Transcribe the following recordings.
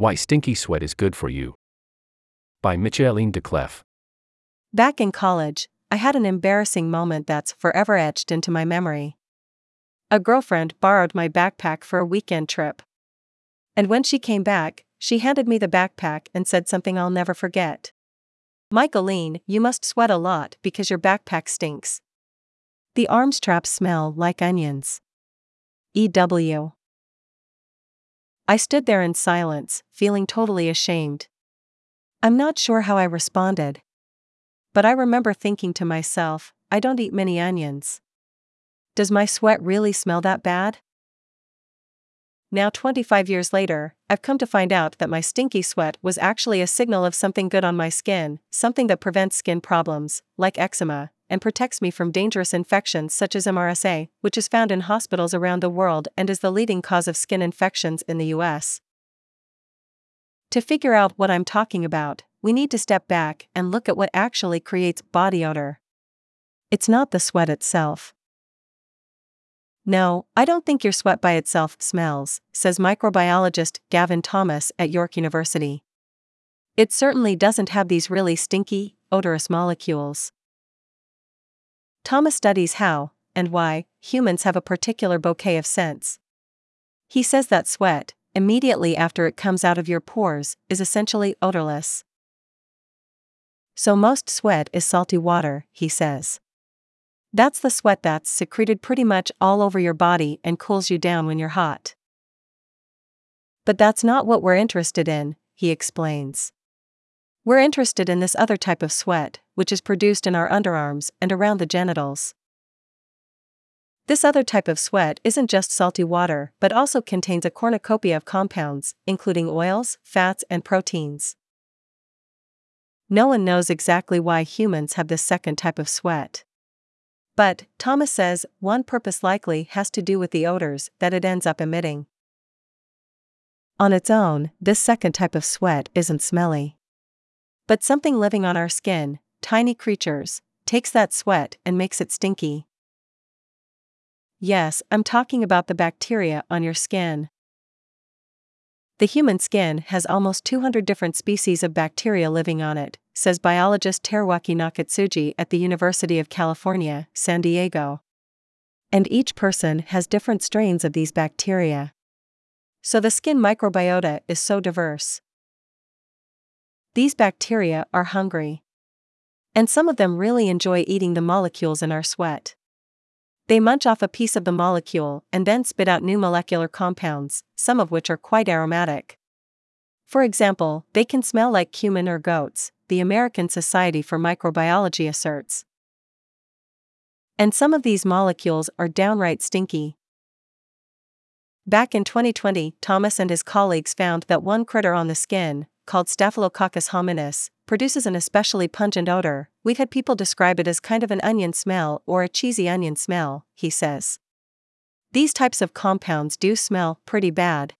Why Stinky Sweat is Good for You. By Michaeleen Doucleff. Back in college, I had an embarrassing moment that's forever etched into my memory. A girlfriend borrowed my backpack for a weekend trip. And when she came back, she handed me the backpack and said something I'll never forget. Michaeleen, you must sweat a lot because your backpack stinks. The arm straps smell like onions. E.W. I stood there in silence, feeling totally ashamed. I'm not sure how I responded. But I remember thinking to myself, I don't eat many onions. Does my sweat really smell that bad? Now, 25 years later, I've come to find out that my stinky sweat was actually a signal of something good on my skin, something that prevents skin problems, like eczema, and protects me from dangerous infections such as MRSA, which is found in hospitals around the world and is the leading cause of skin infections in the US. To figure out what I'm talking about, we need to step back and look at what actually creates body odor. It's not the sweat itself. No, I don't think your sweat by itself smells, says microbiologist Gavin Thomas at York University. It certainly doesn't have these really stinky, odorous molecules. Thomas studies how, and why, humans have a particular bouquet of scents. He says that sweat, immediately after it comes out of your pores, is essentially odorless. So most sweat is salty water, he says. That's the sweat that's secreted pretty much all over your body and cools you down when you're hot. But that's not what we're interested in, he explains. We're interested in this other type of sweat, which is produced in our underarms and around the genitals. This other type of sweat isn't just salty water but also contains a cornucopia of compounds, including oils, fats, and proteins. No one knows exactly why humans have this second type of sweat. But, Thomas says, one purpose likely has to do with the odors that it ends up emitting. On its own, this second type of sweat isn't smelly. But something living on our skin, tiny creatures, takes that sweat and makes it stinky. Yes, I'm talking about the bacteria on your skin. The human skin has almost 200 different species of bacteria living on it, says biologist Teruaki Nakatsuji at the University of California, San Diego. And each person has different strains of these bacteria. So the skin microbiota is so diverse. These bacteria are hungry. And some of them really enjoy eating the molecules in our sweat. They munch off a piece of the molecule and then spit out new molecular compounds, some of which are quite aromatic. For example, they can smell like cumin or goats, the American Society for Microbiology asserts. And some of these molecules are downright stinky. Back in 2020, Thomas and his colleagues found that one critter on the skin, called Staphylococcus hominis, produces an especially pungent odor. We've had people describe it as kind of an onion smell or a cheesy onion smell, he says. These types of compounds do smell pretty bad.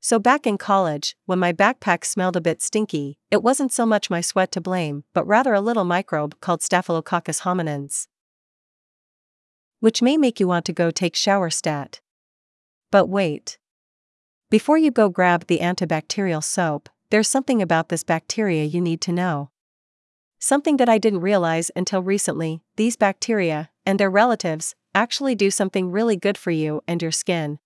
So back in college, when my backpack smelled a bit stinky, it wasn't so much my sweat to blame, but rather a little microbe called Staphylococcus hominis. Which may make you want to go take shower stat. But wait. Before you go grab the antibacterial soap, there's something about this bacteria you need to know. Something that I didn't realize until recently these bacteria, and their relatives, actually do something really good for you and your skin.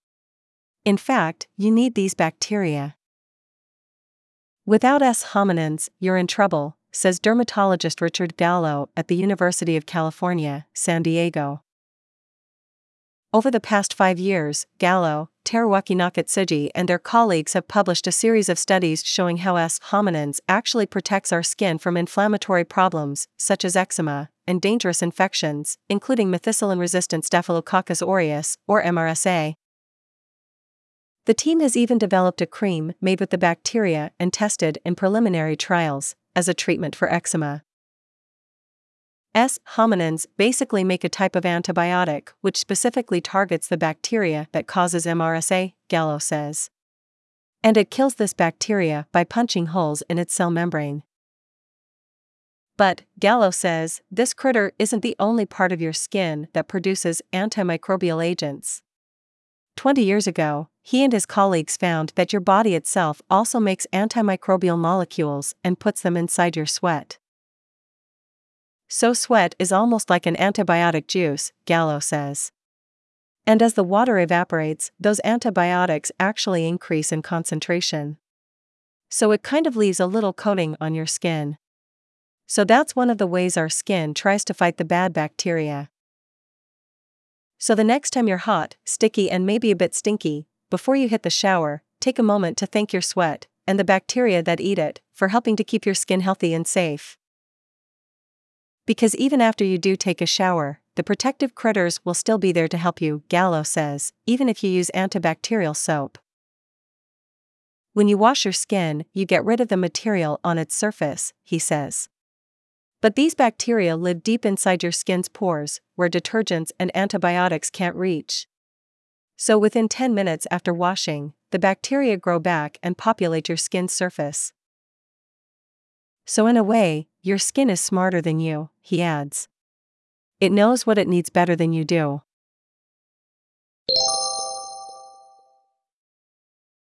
In fact, you need these bacteria. Without S. hominis, you're in trouble, says dermatologist Richard Gallo at the University of California, San Diego. Over the past five years, Gallo, Teruaki Nakatsuji, and their colleagues have published a series of studies showing how S. hominis actually protects our skin from inflammatory problems, such as eczema, and dangerous infections, including methicillin resistant Staphylococcus aureus, or MRSA. The team has even developed a cream made with the bacteria and tested in preliminary trials as a treatment for eczema. S. hominis basically make a type of antibiotic which specifically targets the bacteria that causes MRSA, Gallo says. And it kills this bacteria by punching holes in its cell membrane. But, Gallo says, this critter isn't the only part of your skin that produces antimicrobial agents. 20 years ago, he and his colleagues found that your body itself also makes antimicrobial molecules and puts them inside your sweat. So, sweat is almost like an antibiotic juice, Gallo says. And as the water evaporates, those antibiotics actually increase in concentration. So, it kind of leaves a little coating on your skin. So, that's one of the ways our skin tries to fight the bad bacteria. So, the next time you're hot, sticky, and maybe a bit stinky, before you hit the shower, take a moment to thank your sweat and the bacteria that eat it for helping to keep your skin healthy and safe. Because even after you do take a shower, the protective critters will still be there to help you, Gallo says, even if you use antibacterial soap. When you wash your skin, you get rid of the material on its surface, he says. But these bacteria live deep inside your skin's pores, where detergents and antibiotics can't reach. So within 10 minutes after washing, the bacteria grow back and populate your skin's surface. So, in a way, your skin is smarter than you, he adds. It knows what it needs better than you do.